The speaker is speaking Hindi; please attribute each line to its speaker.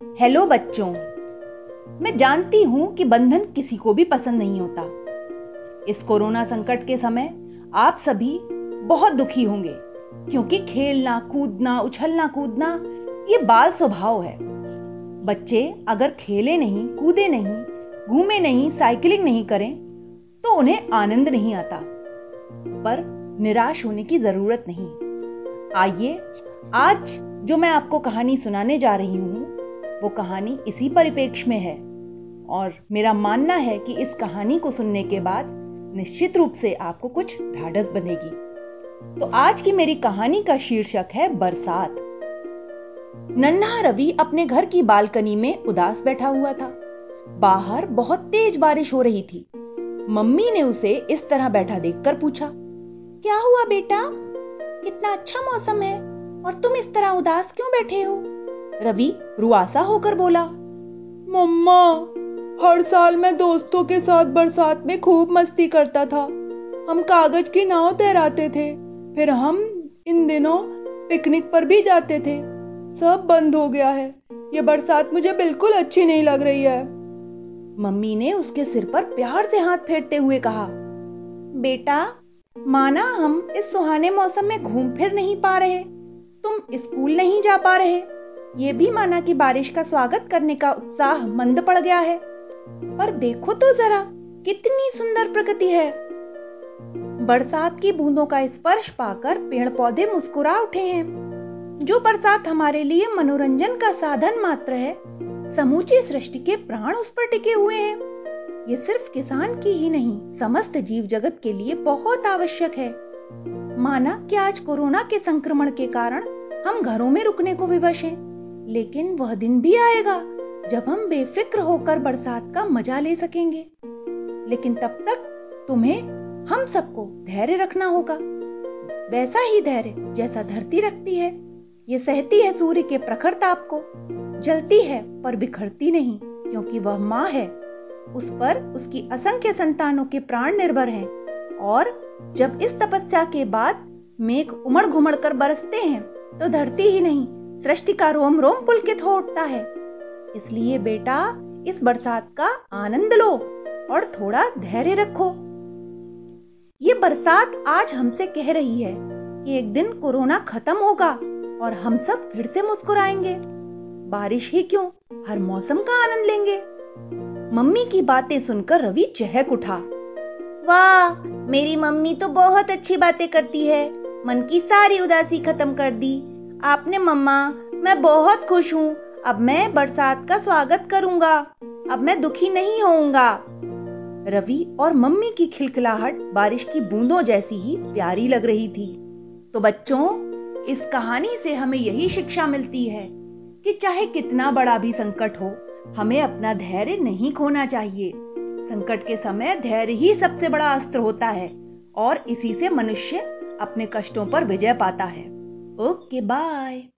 Speaker 1: हेलो बच्चों। मैं जानती हूँ कि बंधन किसी को भी पसंद नहीं होता। इस कोरोना संकट के समय आप सभी बहुत दुखी होंगे, क्योंकि खेलना, कूदना, उछलना, कूदना, ये बाल स्वभाव है। बच्चे अगर खेले नहीं, कूदे नहीं, घूमे नहीं, साइकिलिंग नहीं करें तो उन्हें आनंद नहीं आता। पर निराश होने की ज़रूरत नहीं। आइए, आज जो मैं आपको कहानी सुनाने जा रही हूँ वो कहानी इसी परिपेक्ष में है। और मेरा मानना है कि इस कहानी को सुनने के बाद निश्चित रूप से आपको कुछ ढाढ़स बनेगी। तो आज की मेरी कहानी का शीर्षक है बरसात। नन्हा रवि अपने घर की बालकनी में उदास बैठा हुआ था। बाहर बहुत तेज बारिश हो रही थी। मम्मी ने उसे इस तरह बैठा देखकर पूछा, क्या हुआ बेटा? कितना अच्छा मौसम है और तुम इस तरह उदास क्यों बैठे हो? रवि रुआसा होकर बोला,
Speaker 2: मम्मा, हर साल मैं दोस्तों के साथ बरसात में खूब मस्ती करता था। हम कागज़ की नाव तैराते थे, फिर हम इन दिनों पिकनिक पर भी जाते थे। सब बंद हो गया है। ये बरसात मुझे बिल्कुल अच्छी नहीं लग रही है।
Speaker 1: मम्मी ने उसके सिर पर प्यार से हाथ फेरते हुए कहा, बेटा, माना हम इस सुहाने मौसम में घूम फिर नहीं पा रहे। तुम स्कूल नहीं जा पा रहे। ये भी माना कि बारिश का स्वागत करने का उत्साह मंद पड़ गया है। पर देखो तो जरा, कितनी सुंदर प्रकृति है। बरसात की बूंदों का स्पर्श पाकर पेड़ पौधे मुस्कुरा उठे हैं। जो बरसात हमारे लिए मनोरंजन का साधन मात्र है, समूची सृष्टि के प्राण उस पर टिके हुए हैं। ये सिर्फ़ किसान की ही नहीं, समस्त जीव जगत के लिए बहुत आवश्यक है। माना कि आज कोरोना के संक्रमण के कारण हम घरों में रुकने को विवश हैं। लेकिन वह दिन भी आएगा जब हम बेफिक्र होकर बरसात का मज़ा ले सकेंगे। लेकिन तब तक तुम्हें हम सबको धैर्य रखना होगा। वैसा ही धैर्य जैसा धरती रखती है, ये सहती है सूर्य के प्रखर ताप को। जलती है पर बिखरती नहीं, क्योंकि वह माँ है। उस पर उसकी असंख्य संतानों के प्राण निर्भर हैं और जब इस तपस्या के बाद मेघ उमड़ घुमड़ कर बरसते हैं तो धरती ही नहीं सृष्टि का रोम रोम पुलकित हो उठता है। इसलिए बेटा, इस बरसात का आनंद लो और थोड़ा धैर्य रखो। ये बरसात आज हमसे कह रही है कि एक दिन कोरोना खत्म होगा और हम सब फिर से मुस्कुराएँगे। बारिश ही क्यों? हर मौसम का आनंद लेंगे। मम्मी की बातें सुनकर रवि चहक उठा।
Speaker 3: वाह, मेरी मम्मी तो बहुत अच्छी बातें करती है। मन की सारी उदासी खत्म कर दी। आपने मम्मा, मैं बहुत खुश हूँ। अब मैं बरसात का स्वागत करूँगा। अब मैं दुखी नहीं होऊँगा।
Speaker 1: रवि और मम्मी की खिलखिलाहट बारिश की बूंदों जैसी ही प्यारी लग रही थी। तो बच्चों, इस कहानी से हमें यही शिक्षा मिलती है कि चाहे कितना बड़ा भी संकट हो, हमें अपना धैर्य नहीं खोना चाहिए। संकट के समय धैर्य ही सबसे बड़ा अस्त्र होता है और इसी से मनुष्य अपने कष्टों पर विजय पाता है। Okay, bye.